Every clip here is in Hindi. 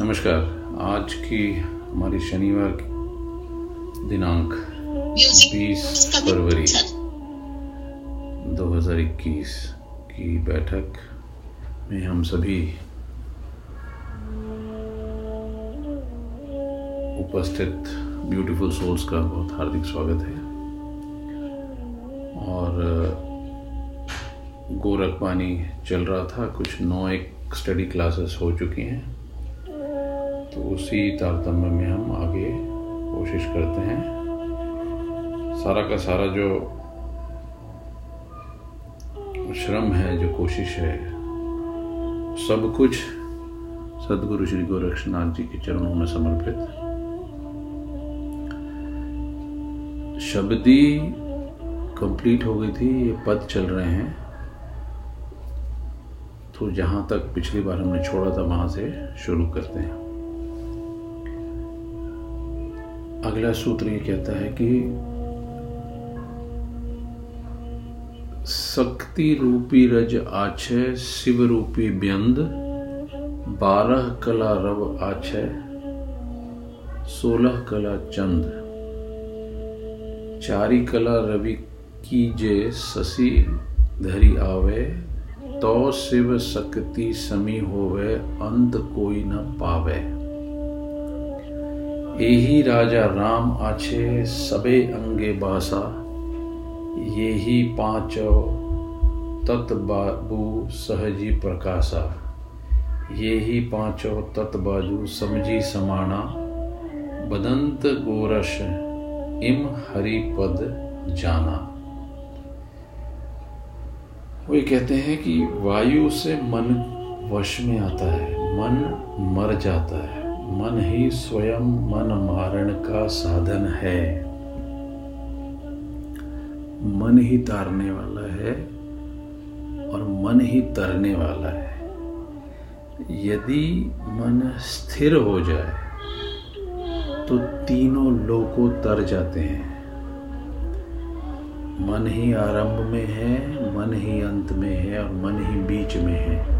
नमस्कार। आज की हमारी शनिवार दिनांक 20 फरवरी 2021 की बैठक में हम सभी उपस्थित ब्यूटीफुल सोल्स का बहुत हार्दिक स्वागत है। और, गोरखबानी चल रहा था, कुछ नौ एक स्टडी क्लासेस हो चुकी हैं। तो उसी तारतम्य में हम आगे कोशिश करते हैं। सारा का सारा जो श्रम है, जो कोशिश है, सब कुछ सदगुरु श्री गोरक्षनाथ जी के चरणों में समर्पित। शब्दी कंप्लीट हो गई थी, ये पद चल रहे हैं। तो जहाँ तक पिछली बार हमने छोड़ा था, वहाँ से शुरू करते हैं। अगला सूत्र ये कहता है कि शक्ति रूपी रज आछय शिव रूपी व्यंद, बारह कला रव आछय सोलह कला चंद। चारी कला रवि की जे शशि धरी आवे तो शिव शक्ति समी होवे, अंत कोई न पावे। यही राजा राम आछे सबे अंगे बासा, यही पांचो तत् बाबू सहजी प्रकाशा, यही पांचो तत् बाजू समझी समाना, बदंत गोरश इम हरि पद जाना। वे कहते हैं कि वायु से मन वश में आता है, मन मर जाता है। मन ही स्वयं मन मारण का साधन है। मन ही तारने वाला है और मन ही तरने वाला है। यदि मन स्थिर हो जाए तो तीनों लोको तर जाते हैं। मन ही आरंभ में है, मन ही अंत में है और मन ही बीच में है।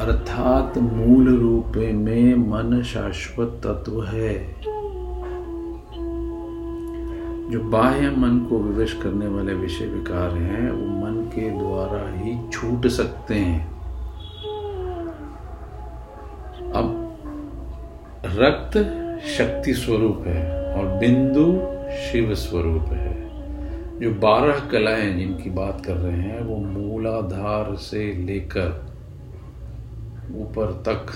अर्थात मूल रूप में मन शाश्वत तत्व है। जो बाह्य मन को विवश करने वाले विषय विकार हैं, वो मन के द्वारा ही छूट सकते हैं। अब रक्त शक्ति स्वरूप है और बिंदु शिव स्वरूप है। जो बारह कलाएँ जिनकी बात कर रहे हैं, वो मूलाधार से लेकर ऊपर तक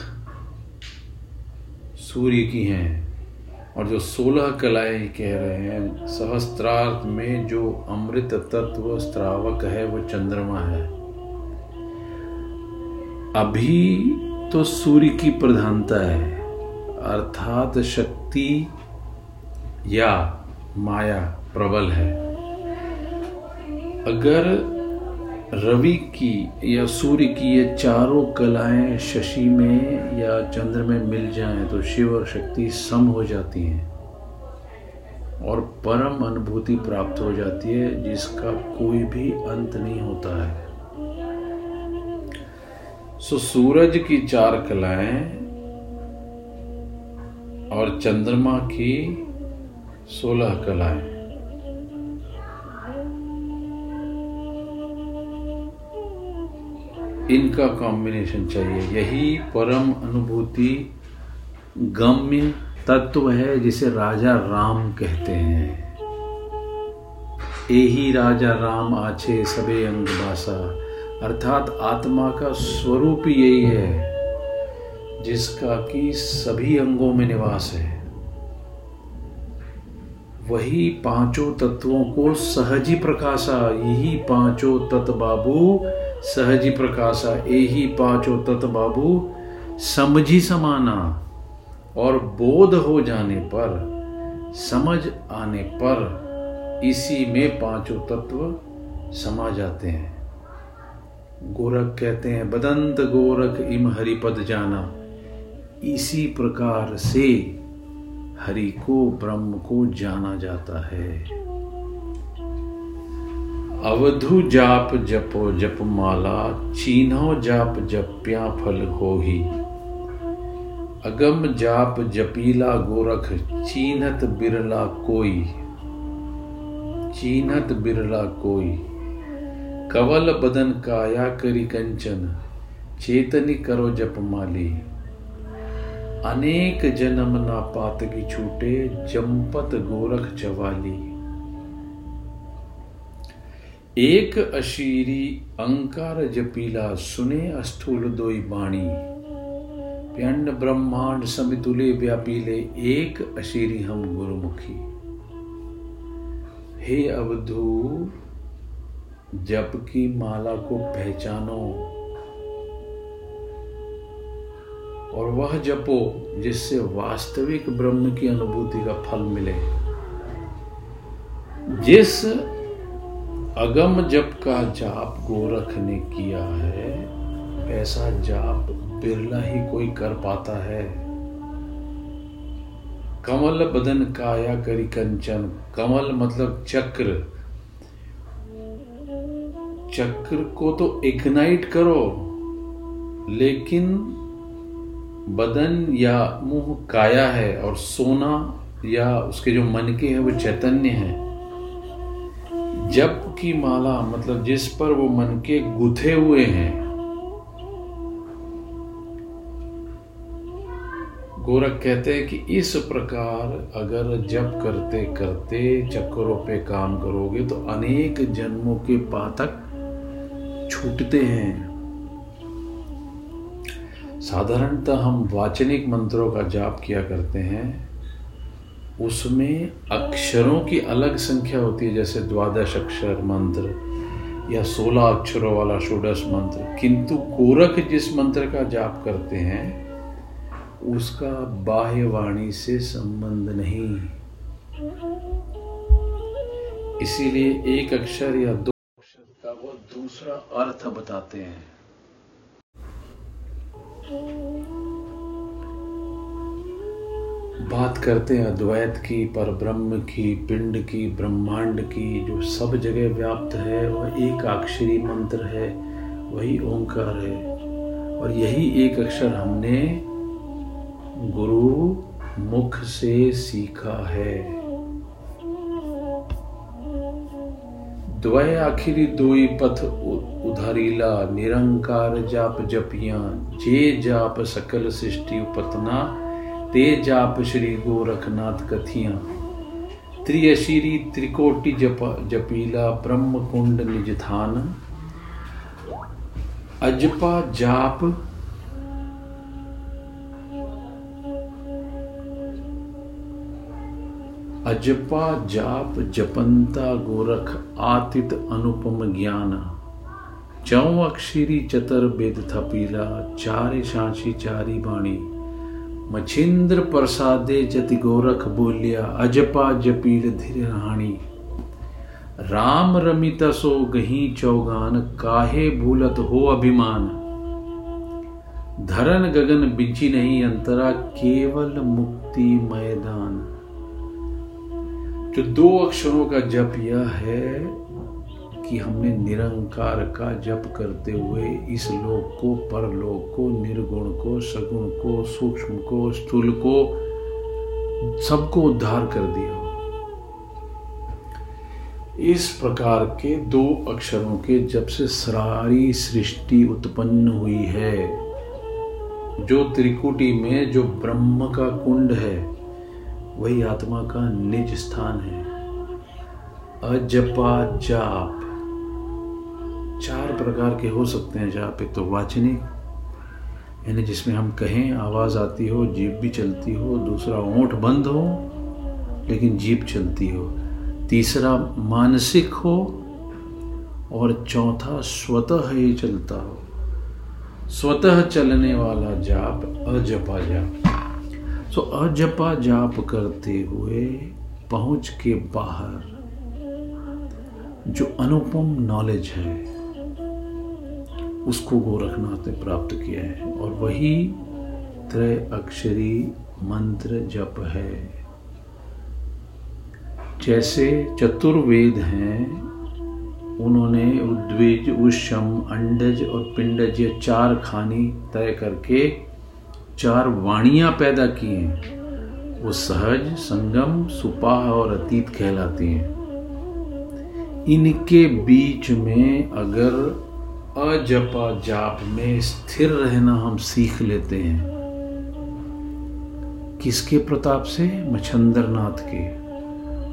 सूर्य की हैं और जो सोलह कलाएँ कह रहे हैं, सहस्त्रार्थ में जो अमृत तत्व स्त्रावक है, वो चंद्रमा है। अभी तो सूर्य की प्रधानता है, अर्थात शक्ति या माया प्रबल है। अगर रवि की या सूर्य की ये चारों कलाएँ शशि में या चंद्र में मिल जाएँ तो शिव और शक्ति सम हो जाती हैं। और परम अनुभूति प्राप्त हो जाती है, जिसका कोई भी अंत नहीं होता है। सो सूरज की चार कलाएँ और चंद्रमा की सोलह कलाएँ। इनका कॉम्बिनेशन चाहिए। यही परम अनुभूति गम्य तत्व है जिसे राजा राम कहते हैं। यही राजा राम आछे सबे अंग बासा। अर्थात आत्मा का स्वरूप यही है, जिसका कि सभी अंगों में निवास है। वही पाँचों तत्वों को सहजी प्रकाशा। यही पाँचों तत्व बाबू सहजी प्रकाशा यही पाँचों तत्व बाबू, समझी समाना, और बोध हो जाने पर, समझ आने पर, इसी में पाँचों तत्व समा जाते हैं। गोरख कहते हैं, बदंत गोरख, इम हरिपद जाना। इसी प्रकार से हरि को ब्रह्म को जाना जाता है। अवधु जाप जपो जप माला चीन्हो जाप जप्या फल हो ही अगम जाप जपीला गोरख चीनत बिरला कोई। चीनत बिरला कोई। कवल बदन काया करी कंचन, चेतनी करो जप माली। अनेक जन्म ना पातगी छूटे, जंपत गोरख चवाली। एक अशीरी अंकार जपीला, सुने अस्थूल दोई बाणी। प्यंड ब्रह्मांड समितुले व्यापीले एक अशीरी हम गुरुमुखी। हे अवधू जप की माला को पहचानो और वह जपो जिससे वास्तविक ब्रह्म की अनुभूति का फल मिले। जिस अगम जप का जाप गोरख ने किया है, ऐसा जाप बिरला ही कोई कर पाता है। कमल बदन काया करी कंचन, कमल मतलब चक्र। चक्र को तो इग्नाइट करो, लेकिन बदन या मुँह काया है और सोना या उसके जो मन के है, वो चैतन्य है। जप की माला मतलब जिस पर वो मन के गुथे हुए हैं। गोरख कहते हैं कि इस प्रकार अगर जप करते करते चक्रों पे काम करोगे तो अनेक जन्मों के पातक छूटते हैं। साधारणतः हम वाचनिक मंत्रों का जाप किया करते हैं। उसमें अक्षरों की अलग संख्या होती है, जैसे द्वादश अक्षर मंत्र या सोलह अक्षरों वाला षोडश मंत्र। किंतु गोरख जिस मंत्र का जाप करते हैं, उसका बाह्य वाणी से संबंध नहीं इसीलिए एक अक्षर या दो अक्षर का वो दूसरा अर्थ बताते हैं। बात करते हैं अद्वैत की, पर ब्रह्म की, पिंड की, ब्रह्मांड की, जो सब जगह व्याप्त है, वह एक अक्षरी मंत्र है, वही ओंकार है। और यही एक अक्षर हमने गुरु मुख से सीखा है। द्वय आखिरी दोई पथ उधारीला, निरंकार जाप जपिया, जे जाप सकल सृष्टि उपतना ते जाप श्री गोरखनाथ कथिया। त्रियशीरी त्रिकोटि जप, जपीला ब्रह्म कुंड निज थान अजपा जाप। अजपा जाप जपंता गोरख आतित अनुपम ज्ञान। चौ अक्षरी चतर बेद थपीला, चारे शांसी चारी बाणी। मछिंद्र प्रसादे जति गोरख बोलिया, अजपा जपील धीर राणी। राम रमित सो गही चौगान, काहे भूलत हो अभिमान? धरन गगन बिज़ी नहीं, अंतरा केवल मुक्ति मैदान। जो दो अक्षरों का जप यह है कि हमने निरंकार का जप करते हुए इस लोक को, परलोक को, निर्गुण को, सगुण को, सूक्ष्म को, स्थूल को सबको उद्धार कर दिया। इस प्रकार के दो अक्षरों के जब से सारी सृष्टि उत्पन्न हुई है। जो त्रिकुटी में जो ब्रह्म का कुंड है, वही आत्मा का निज स्थान है। अजपा जाप चार प्रकार के हो सकते हैं जहाँ पे तो वाचनिक यानी जिसमें हम कहें, आवाज़ आती हो, जीप भी चलती हो, दूसरा ओंठ बंद हो, लेकिन जीप चलती हो। तीसरा मानसिक हो, और चौथा स्वतः ही चलता हो। स्वतः चलने वाला जाप अजपा जाप। तो अजपा जाप करते हुए पहुँच के बाहर, जो अनुपम नॉलेज है उसको गोरखनाथ ने प्राप्त किया है। और वही त्रय अक्षरी मंत्र जप है। जैसे चतुर्वेद हैं, उन्होंने उद्वेज उषम अंडज और पिंडज ये चार खानी तय करके चार वाणियाँ पैदा की हैं। वो सहज, संगम, सुपाह और अतीत कहलाती हैं। इनके बीच में अगर अजपा जाप में स्थिर रहना हम सीख लेते हैं। किसके प्रताप से? मछंदर नाथ के।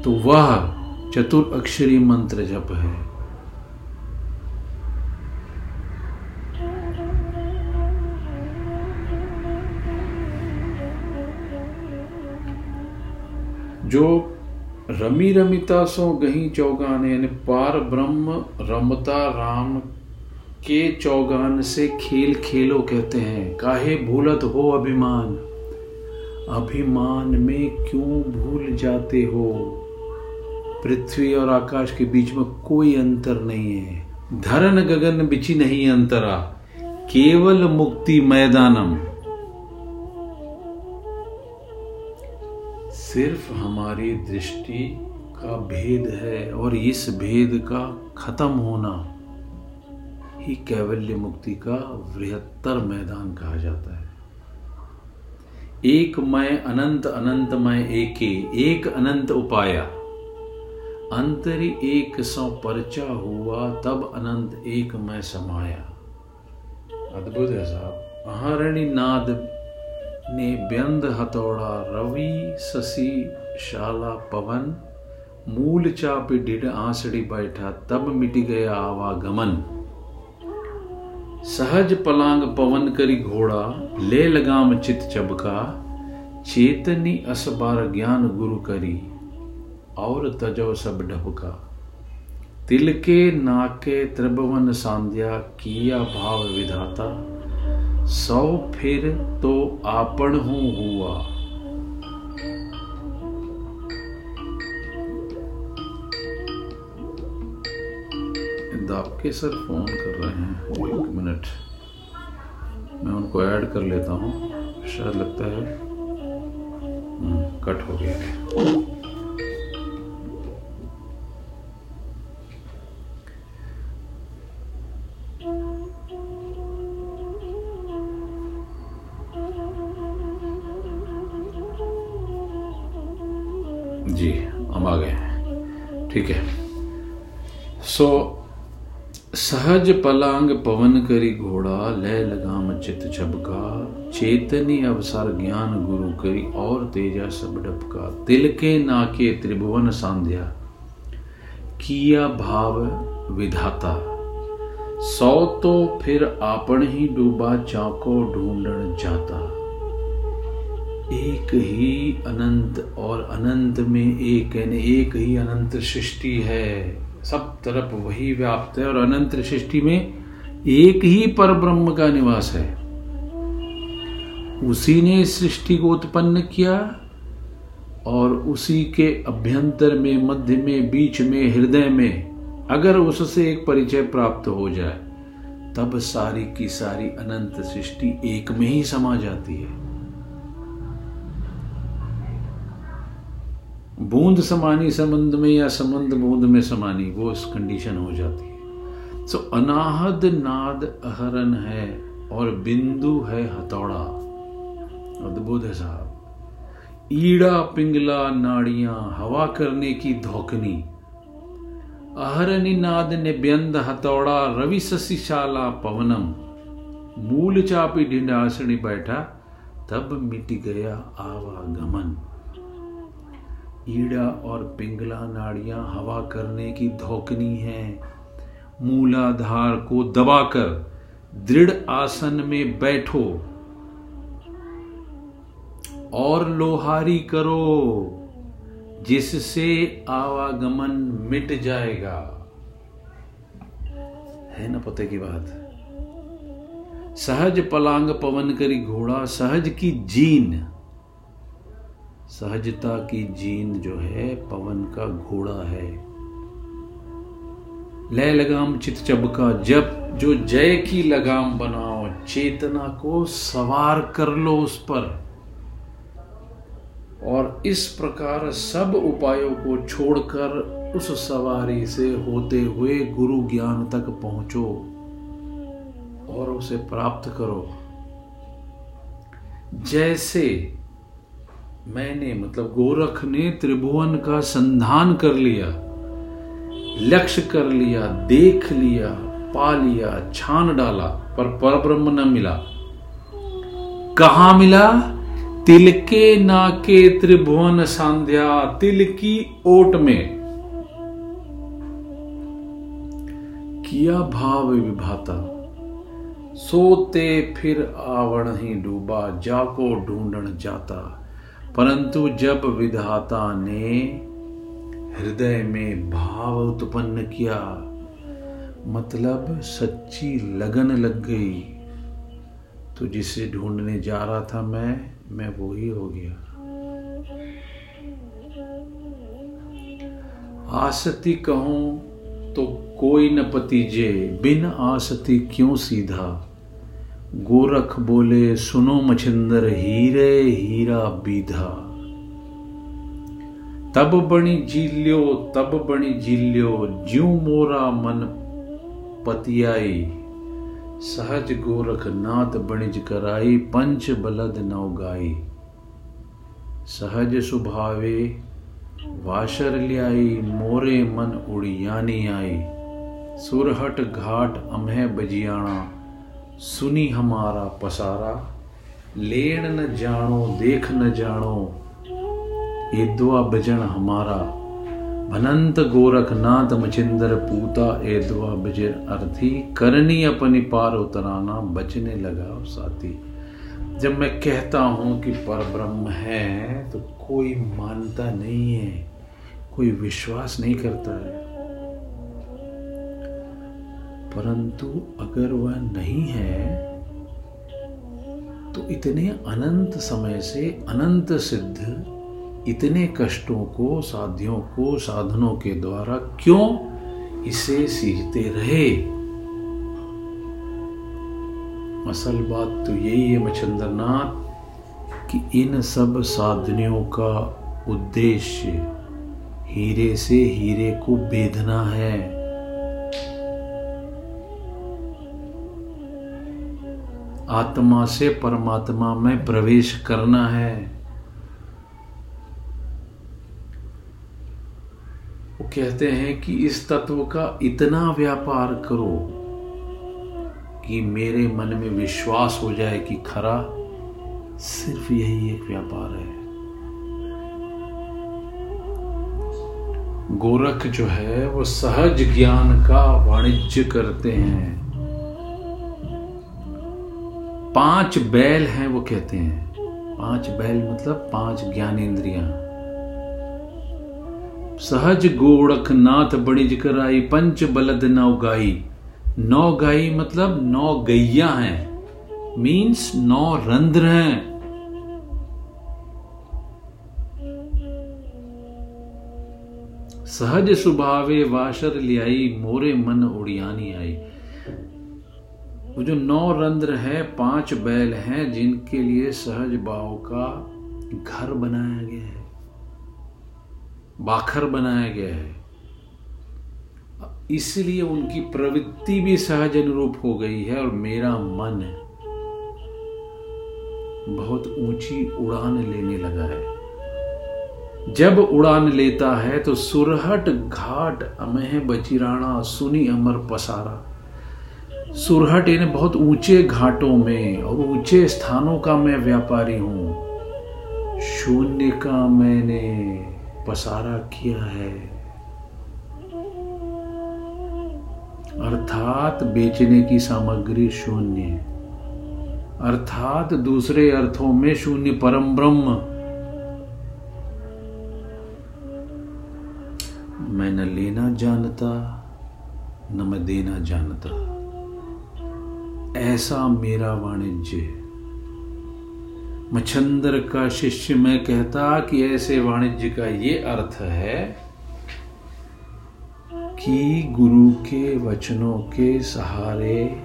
तो वह चतुर अक्षरी मंत्र जप है। जो रमी रमिता सो गही चौगान, यानी पार ब्रह्म रमता राम के चौगान से खेल खेलो कहते हैं। काहे भूलत हो अभिमान? अभिमान में क्यों भूल जाते हो? पृथ्वी और आकाश के बीच में कोई अंतर नहीं है। धरन गगन बिची नहीं अंतरा। केवल मुक्ति मैदानम। सिर्फ़ हमारी दृष्टि का भेद है और इस भेद का खत्म होना। ही कैवल्य मुक्ति का वृहत्तर मैदान कहा जाता है। एक मय अनंत अनंत मय एके, एक अनंत उपाया। अंतरी एक सौ परचा हुआ, तब अनंत एक मय समाया। अद्भुत है साहब। अहरणी नाद ने व्यंद हथौड़ा, रवि शशि शाला पवन, मूल चापी ढिड आंसड़ी बैठा, तब मिट गया आवागमन। सहज पलांग पवन करी घोड़ा, ले लगाम चित चबका, चेतनी असबार ज्ञान गुरु करी, और तजो सब ढबका। तिल के नाके त्रिभुवन सांध्या किया भाव विधाता, सौ फिर तो आपन हूँ हुआ। आपके सर फ़ोन कर रहे हैं। एक मिनट। मैं उनको ऐड कर लेता हूँ। शायद लगता है हम्म, कट हो गया। जी हम आ गए ठीक है। सो सहज पलांग पवन करी घोड़ा, लय लगाम चित छबका चेतनी अवसर ज्ञान गुरु करी, और तेजा सब डबका। तिल के नाके त्रिभुवन सांध्या, किया भाव विधाता। सौ तो फिर आपन ही डूबा, चाको ढूंढण जाता। एक ही अनंत और अनंत में एक एक ही अनंत सृष्टि है। सब तरफ़ वही व्याप्त है और अनंत सृष्टि में एक ही पर ब्रह्म का निवास है। उसी ने सृष्टि को उत्पन्न किया और उसी के अभ्यंतर में, मध्य में, बीच में, हृदय में, अगर उससे एक परिचय प्राप्त हो जाए, तब सारी की सारी अनंत सृष्टि एक में ही समा जाती है। बूंद समानी संबंध में या संबंध बूंद में समानी वो इस कंडीशन हो जाती है। सो so, अनाहद नाद अहरन है और बिंदु है हथौड़ा। अद्भुत है साहब। ईड़ा पिंगला नाड़ियाँ हवा करने की धोकनी अहरनी नाद ने व्यंद हथौड़ा रवि शशिशाला पवनम। मूल चापी ढिंडासनी बैठा तब मिट गया आवागमन। ईड़ा और पिंगला नाड़ियाँ हवा करने की धोकनी है। मूलाधार को दबाकर दृढ़ आसन में बैठो। और लोहारी करो, जिससे आवागमन मिट जाएगा। है ना पते की बात? सहज पलांग पवन करी घोड़ा, सहज की जीन। सहजता की जीन जो है, पवन का घोड़ा है। लय लगाम चित चबका जब जो जय की लगाम बनाओ, चेतना को सवार कर लो उस पर। और इस प्रकार सब उपायों को छोड़कर उस सवारी से होते हुए गुरु ज्ञान तक पहुंचो और उसे प्राप्त करो। जैसे मैंने मतलब गोरख ने त्रिभुवन का संधान कर लिया, लक्ष्य कर लिया, देख लिया, पा लिया, छान डाला, पर परब्रह्म न मिला। कहा मिला? तिल के नाके त्रिभुवन सांध्या तिल की ओट में। किया भाव विभाता। सोते फिर आवण ही डूबा, जाको ढूंढण जाता। परंतु जब विधाता ने हृदय में भाव उत्पन्न किया मतलब सच्ची लगन लग गई तो जिसे ढूँढने जा रहा था मैं मैं वो ही हो गया। आसती कहूँ तो कोई न पतिजे, बिन आसती क्यों सीधा? गोरख बोले, सुनो मछिंदर हीरे हीरा बीधा। तब बणी झील्यो, तब बणी झील्यो, ज्यू मोरा मन पतियाई। सहज गोरख नाथ बणिज कराई, पंच बलद नौ गाई सहज सुभावे, वाशर लियाई, मोरे मन उड़ियानी आई। सुरहट घाट अमह बजियाणा सुनी हमारा पसारा। लेण न जानो देख न जानो एद्वा भजन हमारा। भनंत गोरखनाथ मचिंदर पूता एद्वा भजन अर्थी करनी अपनी पार उतराना बचने लगा साथी। जब मैं कहता हूँ कि पर ब्रह्म है तो कोई मानता नहीं है, कोई विश्वास नहीं करता है। परंतु अगर वह नहीं है तो इतने अनंत समय से अनंत सिद्ध, इतने कष्टों को, साध्यों को, साधनों के द्वारा क्यों इसे सीखते रहे? असल बात तो यही है मचंद्रनाथ कि इन सब साधनियों का उद्देश्य हीरे से हीरे को बेधना है। आत्मा से परमात्मा में प्रवेश करना है। वो कहते हैं कि इस तत्व का इतना व्यापार करो कि मेरे मन में विश्वास हो जाए कि खरा सिर्फ़ यही एक व्यापार है। गोरख जो है, वो सहज ज्ञान का वाणिज्य करते हैं। पाँच बैल हैं, वो कहते हैं। पाँच बैल मतलब पाँच ज्ञानेन्द्रियाँ सहज गोड़ख नाथ बणिज कराई पंच बलद नौ गाई। नौ गाई मतलब नौ गैया हैं। मीन्स नौ रंध्र हैं। सहज सुभावे वाशर लियाई, मोरे मन उड़ियानी आई। वो जो नौ रंध्र है, पाँच बैल हैं, जिनके लिए सहज भाव का घर बनाया गया है। बाखर बनाया गया है। इसलिए उनकी प्रवृत्ति भी सहज अनुरूप हो गई है और मेरा मन बहुत ऊँची उड़ान लेने लगा है। जब उड़ान लेता है तो सुरहट घाट अमह बचिराणा सुनी अमर पसारा। सुरहट यानी बहुत ऊँचे घाटों में और ऊँचे स्थानों का मैं व्यापारी हूँ। शून्य का मैंने पसारा किया है। अर्थात बेचने की सामग्री शून्य। अर्थात दूसरे अर्थों में शून्य परम ब्रह्म। मैं न लेना जानता, न मैं देना जानता। ऐसा मेरा वाणिज्य मच्छंदर का शिष्य में कहता कि ऐसे वाणिज्य का ये अर्थ है कि गुरु के वचनों के सहारे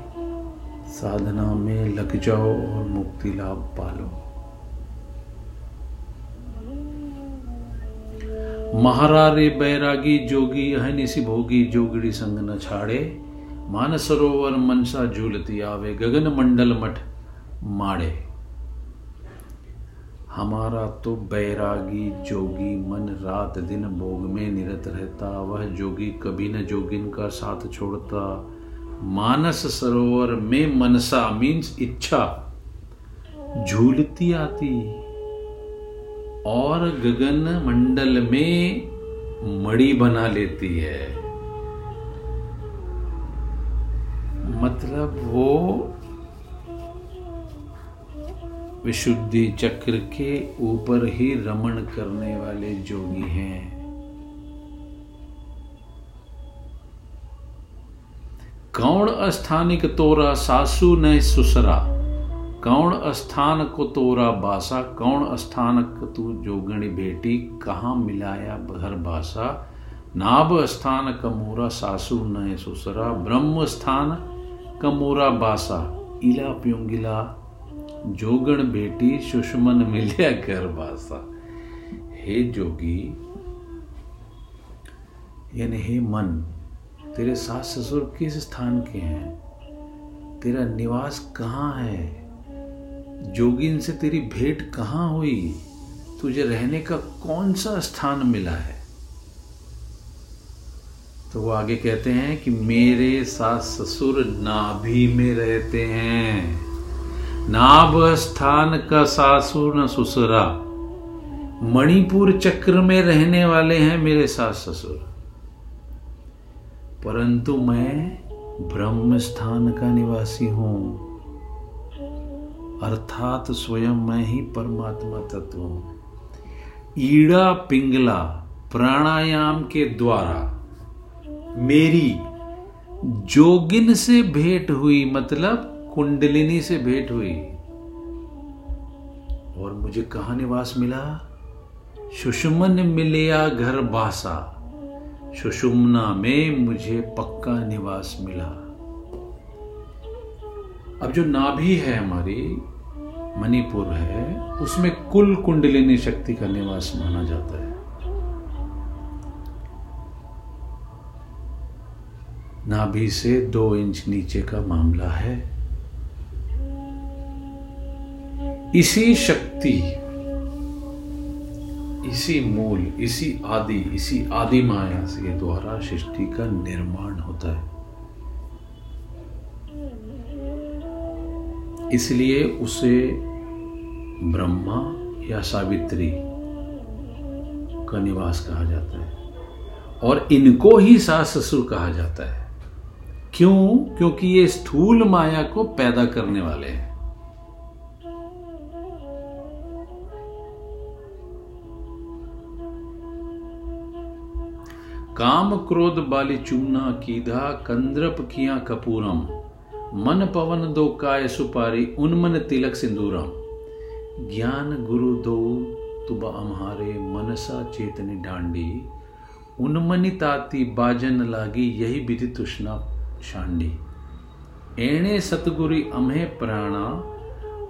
साधना में लग जाओ और मुक्ति लाभ पालो। महारारे बैरागी जोगी अहनिसी भोगी जोगड़ी संग न छाड़े। मानसरोवर मनसा झूलती आवे, गगन मंडल मठ माड़े। हमारा तो बैरागी जोगी मन रात दिन भोग में निरत रहता, वह जोगी कभी न जोगिन का साथ छोड़ता। मानस सरोवर में मनसा मीन्स इच्छा, झूलती आती। और गगन मंडल में मड़ी बना लेती है। मतलब वो विशुद्धि चक्र के ऊपर ही रमण करने वाले जोगी हैं। कौन अस्थानिक तोरा सासू न सुसरा? कौन स्थान को तोरा बासा? कौन स्थान तू जोगणी बेटी? कहाँ मिलाया घर बासा? नाभ स्थान कमोरा सासु न सुसरा। ब्रह्म स्थान कमोरा बासा। इला प्युंगिला। जोगण बेटी सुषमन मिलिया घर बासा। हे जोगी, यानी हे मन, तेरे सास ससुर किस स्थान के हैं? तेरा निवास कहाँ है? जोगिन से तेरी भेंट कहाँ हुई? तुझे रहने का कौन सा स्थान मिला है? तो वो आगे कहते हैं कि मेरे सास ससुर नाभि में रहते हैं। नाभ स्थान का सासु न ससुरा। मणिपुर चक्र में रहने वाले हैं मेरे सास ससुर। परंतु मैं ब्रह्म स्थान का निवासी हूँ। अर्थात स्वयं मैं ही परमात्मा तत्व हूँ। ईड़ा पिंगला प्राणायाम के द्वारा। मेरी जोगिन से भेंट हुई मतलब कुंडलिनी से भेंट हुई। और मुझे कहा निवास मिला? सुषमन मिलिया घर बासा। सुषुम्ना में मुझे पक्का निवास मिला। अब जो नाभि है हमारी, मणिपुर है, उसमें कुल कुंडलिनी शक्ति का निवास माना जाता है। नाभि से दो इंच नीचे का मामला है। इसी शक्ति, इसी मूल, इसी आदि इसी आदि माया के द्वारा सृष्टि का निर्माण होता है। इसलिए उसे ब्रह्मा या सावित्री का निवास कहा जाता है और इनको ही सास ससुर कहा जाता है। क्यों? क्योंकि ये स्थूल माया को पैदा करने वाले हैं। काम क्रोध बाली चुमना कीधा, कंद्रप किया कपूरम। मन पवन दो काय सुपारी, उन्मन तिलक सिंदूरम। ज्ञान गुरु दो, तुब अम्हारे मनसा चेतनी डांडी। उन्मनि ताती बाजन लागी, यही विधि तुष्णा शांडी। एणे सतगुरी अम्हे प्राणा,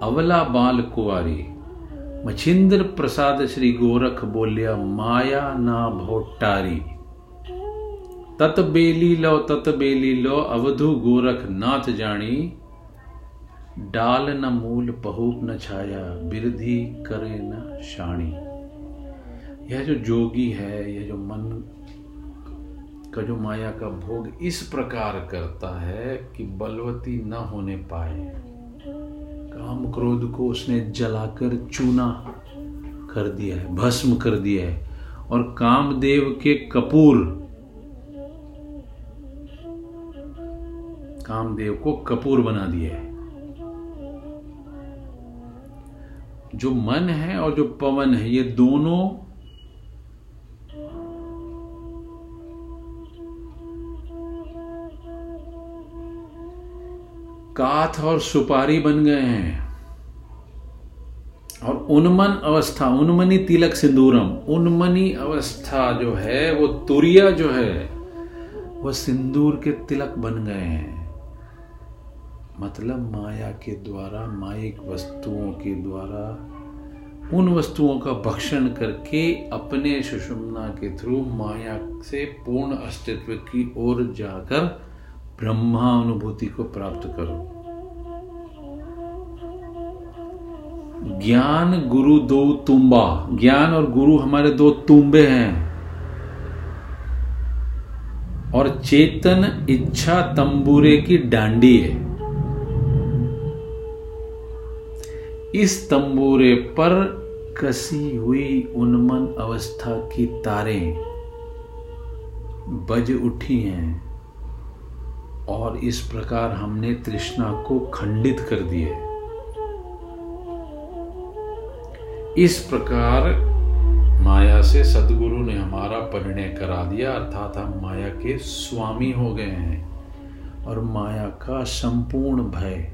अवला बाल कुआरी मछिंद्र प्रसाद श्री गोरख बोलिया, माया ना भोटारी। तत बेली लो, तत बेली लो, अवधु गोरख नाथ जानी डाल न मूल पहूप न छाया, बिरधि करे न शाणी। यह जो जोगी है, यह जो मन का जो माया का भोग इस प्रकार करता है कि बलवती न होने पाए। काम क्रोध को उसने जलाकर चूना, कर दिया है, भस्म कर दिया है। और कामदेव के कपूर, कामदेव को कपूर बना दिया है। जो मन है और जो पवन है, ये दोनों काथ और सुपारी बन गए हैं। और उन्मन अवस्था, उन्मनी तिलक सिंदूरम, उन्मनी अवस्था जो है, वो तुरिया जो है वह सिंदूर के तिलक बन गए हैं। मतलब माया के द्वारा, माइक वस्तुओं के द्वारा, उन वस्तुओं का भक्षण करके अपने सुषुम्ना के थ्रू माया से पूर्ण अस्तित्व की ओर जाकर ब्रह्मा अनुभूति को प्राप्त करो। ज्ञान गुरु दो तुम्बा। ज्ञान और गुरु हमारे दो तुम्बे हैं। और चेतन, इच्छा, तंबूरे की डांडी है। इस तंबूरे पर कसी हुई उन्मन अवस्था की तारें बज उठी हैं। और इस प्रकार हमने तृष्णा को खंडित कर दिए इस प्रकार माया से सदगुरु ने हमारा परिणय करा दिया, अर्थात हम माया के स्वामी हो गए हैं और माया का संपूर्ण भय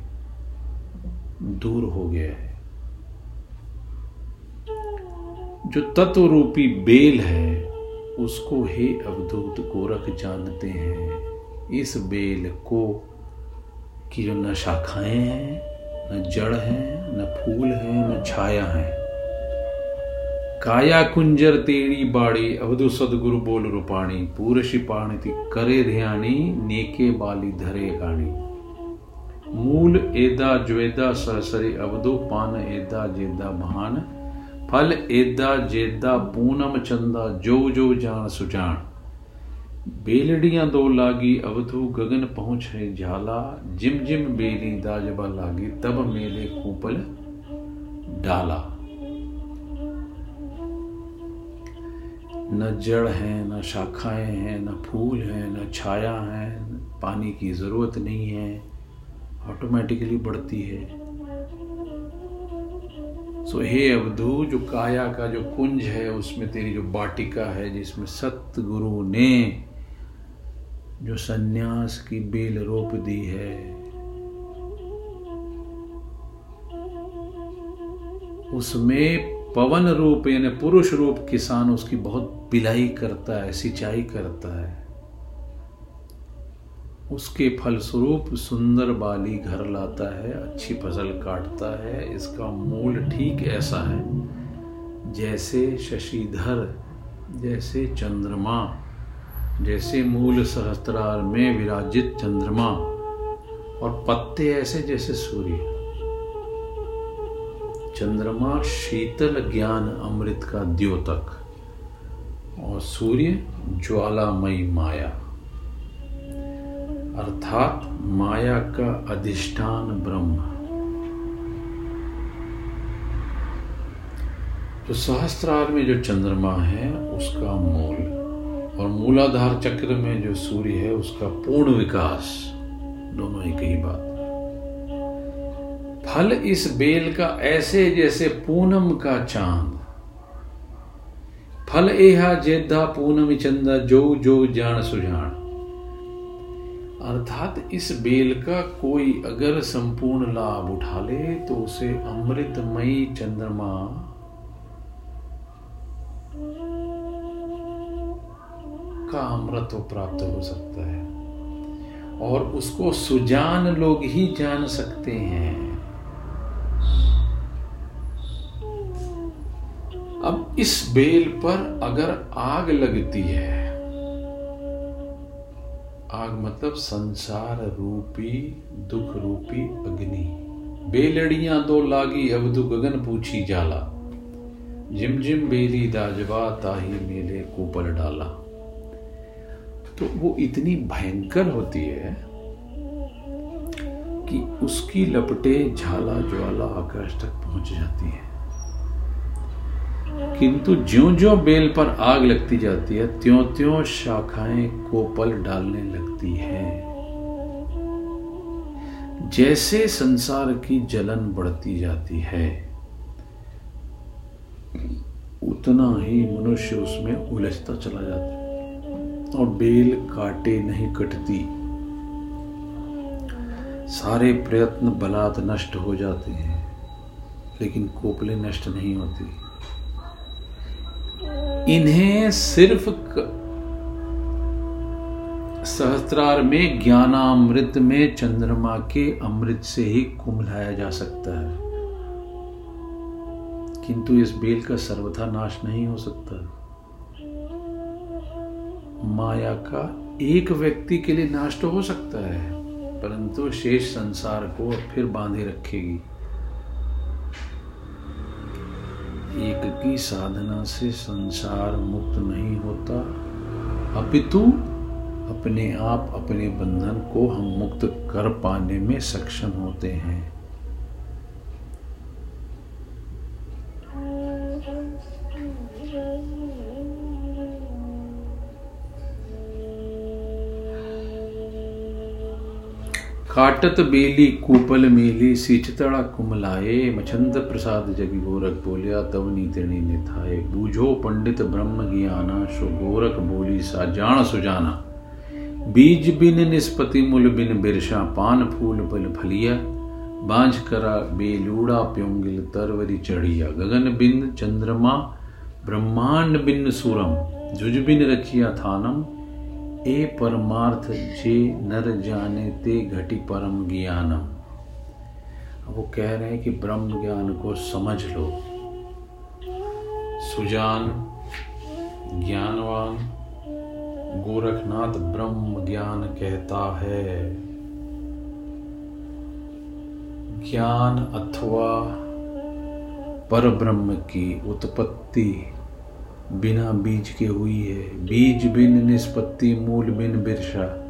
दूर हो गया है। जो तत्व रूपी बेल है, उसको हे अवधूत गोरख जानते हैं। इस बेल को की जो न शाखाएँ हैं, न जड़ हैं, न फूल हैं, न छाया है। काया कुंजर तेरी बाड़ी, अवधु सदगुरु बोल रूपाणी, पूरशी पाणिति करे ध्यानी, नेके बाली धरे गाणी। मूल एदा ज्वेदा सरसरी, अवधु पान एदा जेदा भान फल एदा जेदा पूनम चंदा, जो जो जान सुजान बेलड़ियाँ दो लागी, अवधु गगन पहुँच है झाला जिम जिम बेली दाजबा लागी, तब मेले कूपल डाला। न जड़ है, न शाखाएँ हैं, न फूल हैं, न छाया है, पानी की ज़रूरत नहीं है ऑटोमेटिकली बढ़ती है। सो हे अवधु, जो काया का जो कुंज है, उसमें तेरी जो बाटिका है, जिसमें सतगुरु ने जो सन्यास की बेल रोप दी है। उसमें पवन रूप, यानी पुरुष रूप किसान उसकी बहुत पिलाई करता है, सिंचाई करता है। उसके फलस्वरूप सुंदर बाली घर लाता है, अच्छी फ़सल काटता है। इसका मूल ठीक ऐसा है, जैसे शशिधर, जैसे चंद्रमा। जैसे मूल सहस्त्रार में विराजित चंद्रमा और पत्ते ऐसे जैसे सूर्य। चंद्रमा शीतल ज्ञान अमृत का द्योतक और सूर्य ज्वालामयी माया। अर्थात माया का अधिष्ठान ब्रह्म। तो सहस्त्रार में जो चंद्रमा है, उसका मूल। और मूलाधार चक्र में जो सूर्य है, उसका पूर्ण विकास दोनों एक ही बात। फल इस बेल का ऐसे जैसे पूनम का चाँद। फल एहा जेदा पूनम चंदा, जो जो जान सुजान अर्थात इस बेल का कोई अगर संपूर्ण लाभ उठा ले तो उसे अमृतमयी चंद्रमा का अमृत प्राप्त हो सकता है। और उसको सुजान लोग ही जान सकते हैं। अब इस बेल पर अगर आग लगती है, आग मतलब संसार रूपी, दुख रूपी अग्नि। बेलड़ियाँ दो लागी, अब दु गगन पूछी जाला। जिम जिम बेली दाजवा, ताही मेले कुपल डाला। तो वो इतनी भयंकर होती है कि उसकी लपटे झाला ज्वाला आकाश तक पहुँच जाती है। किंतु ज्यो ज्यो बेल पर आग लगती जाती है त्यों त्यों शाखाएँ कोपल डालने लगती हैं। जैसे संसार की जलन बढ़ती जाती है, उतना ही मनुष्य उसमें उलझता चला जाता है। और बेल काटे नहीं कटती। सारे प्रयत्न बलात् नष्ट हो जाते हैं, लेकिन कोपले नष्ट नहीं होती। इन्हें सिर्फ़ सहस्त्रार में ज्ञानामृत में चंद्रमा के अमृत से ही कुंभलाया जा सकता है। किंतु इस बेल का सर्वथा नाश नहीं हो सकता। माया का एक व्यक्ति के लिए नाश तो हो सकता है, परंतु शेष संसार को फिर बांधे रखेगी। एक की साधना से संसार मुक्त नहीं होता। अपितु अपने आप, अपने बंधन को हम मुक्त कर पाने में सक्षम होते हैं। काटत बेली, कूपल मेली, सिचतड़ा कुमलाए, मछंद प्रसाद जगी गोरख बोलिया तव नीतणी निथाए। बूझो पंडित ब्रह्म ज्ञाना, सो गोरख बोली, सा जान। सुजाना बीज बिन निष्पति मुल बिन बिरशा पान फूल बल फलिया। बांझ करा बेलूड़ा प्योंगिल, तरवरी चढ़िया। गगन बिन चंद्रमा, ब्रह्मांड बिन सूरम। जुज बिन रचिया थानम ए परमार्थ जे नर जाने ते घटी परम ज्ञानम। वो कह रहे हैं कि ब्रह्म ज्ञान को समझ लो। सुजान, ज्ञानवान, गोरखनाथ ब्रह्म ज्ञान कहता है। ज्ञान अथवा पर ब्रह्म की उत्पत्ति बिना बीज के हुई है। बीज बिन निष्पत्ति, मूल बिन बिरसा।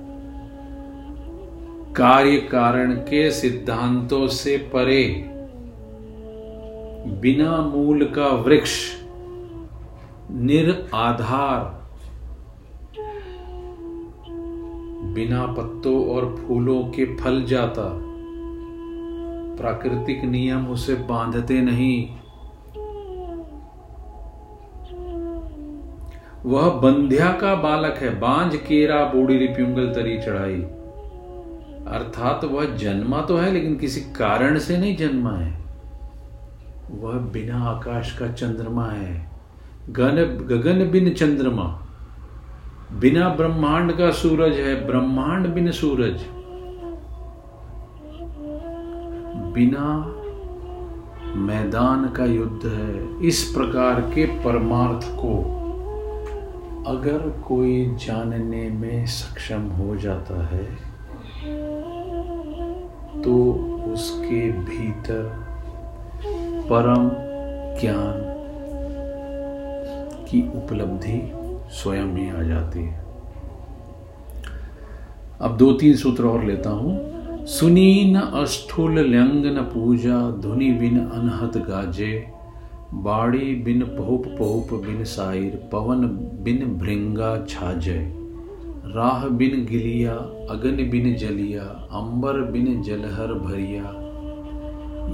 कार्य कारण के सिद्धांतों से परे, बिना मूल का वृक्ष निराधार बिना पत्तों और फूलों के फल जाता। प्राकृतिक नियम उसे बांधते नहीं। वह बंध्या का बालक है। बांझ, केरा, बूढ़ी रिप्युंगल तरी, चढ़ाई। अर्थात वह जन्मा तो है, लेकिन किसी कारण से नहीं जन्मा है। वह बिना आकाश का चंद्रमा है। गन गगन बिन चंद्रमा। बिना ब्रह्मांड का सूरज है। ब्रह्मांड बिन सूरज। बिना मैदान का युद्ध है। इस प्रकार के परमार्थ को अगर कोई जानने में सक्षम हो जाता है तो उसके भीतर परम ज्ञान की उपलब्धि स्वयं ही आ जाती है। अब दो तीन सूत्र और लेता हूँ। सुनी न अस्थूल न पूजा, धुनि बिन अनहत गाजे बाड़ी बिन पहुप पहुप बिन साइर पवन बिन भृंगा छाजय। राह बिन गिलिया, अगन बिन जलिया, अंबर बिन जलहर भरिया।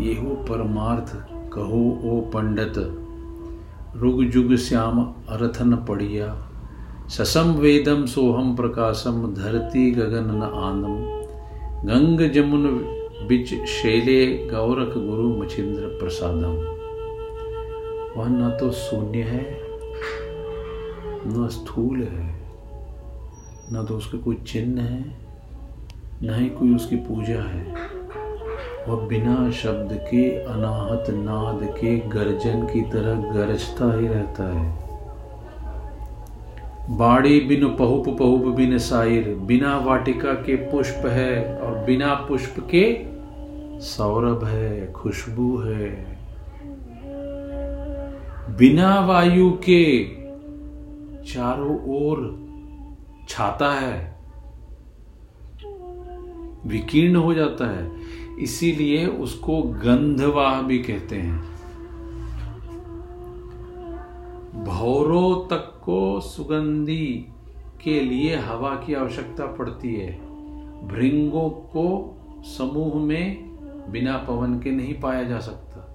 येहु परमार्थ कहो, ओ पंडित, रुग जुग श्याम अरथन पड़िया। ससम वेदम सोहम प्रकाशम, धरती गगन न आनम। गंग जमुन बिच शैले, गौरख गुरु मछिंद्र प्रसादम। वह न तो शून्य है, न स्थूल है, न तो उसके कोई चिन्ह है, न ही कोई उसकी पूजा है। वह बिना शब्द के, अनाहत नाद के, गर्जन की तरह गरजता ही रहता है। बाड़ी बिन पहुप पहुप बिन साइर बिना वाटिका के पुष्प है और बिना पुष्प के सौरभ है, खुशबू है। बिना वायु के चारों ओर छाता है, विकीर्ण हो जाता है। इसीलिए उसको गंधवाह भी कहते हैं। भौरों तक को सुगंधी के लिए हवा की आवश्यकता पड़ती है। भृंगों को समूह में बिना पवन के नहीं पाया जा सकता।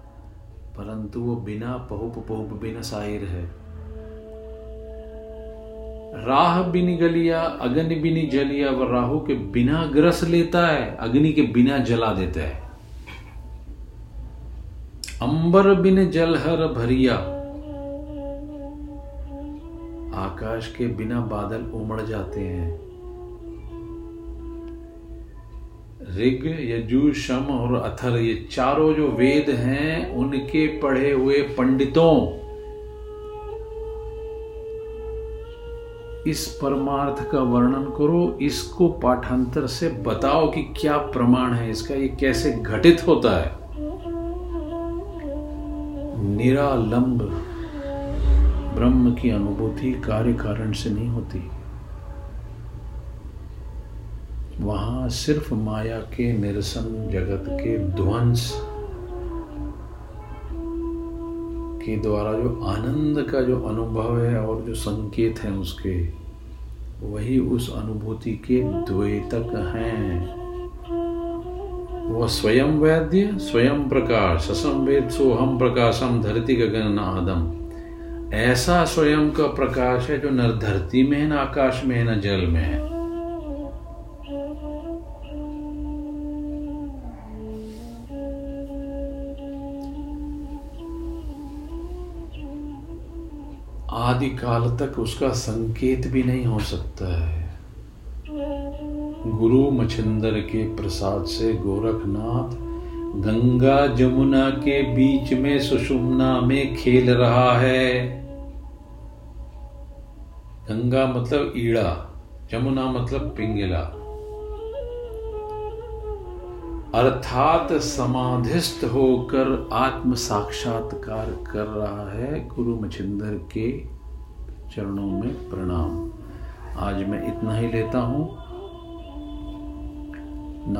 परंतु वो बिना पहुप पहुप, बिन साहिर है। राह बिन गलिया, अग्नि बिनी जलिया व राहु के बिना ग्रस लेता है, अग्नि के बिना जला देता है। अंबर बिन जलहर भरिया, आकाश के बिना बादल उमड़ जाते हैं। ऋग यजु शम और अथर, ये चारों जो वेद हैं, उनके पढ़े हुए पंडितों। इस परमार्थ का वर्णन करो, इसको पाठांतर से बताओ कि क्या प्रमाण है इसका, ये कैसे घटित होता है। निरालंब, ब्रह्म की अनुभूति कार्य कारण से नहीं होती। वहाँ सिर्फ़ माया के निरसन जगत के ध्वंस के द्वारा जो आनंद का जो अनुभव है और जो संकेत है उसके, वही उस अनुभूति के द्वैतक हैं। वह स्वयं वैद्य, स्वयं प्रकाश, असंवेद सोहम प्रकाशम धरती गगन आदम। ऐसा स्वयं का प्रकाश है जो न धरती में है, न आकाश में है, न जल में है। आदि काल तक उसका संकेत भी नहीं हो सकता है। गुरु मछिंदर के प्रसाद से गोरखनाथ गंगा जमुना के बीच में सुषुम्ना में खेल रहा है। गंगा मतलब ईड़ा, जमुना मतलब पिंगला। अर्थात समाधिस्थ होकर आत्म साक्षात्कार कर रहा है गुरु मछिंदर के चरणों में प्रणाम। आज मैं इतना ही लेता हूँ।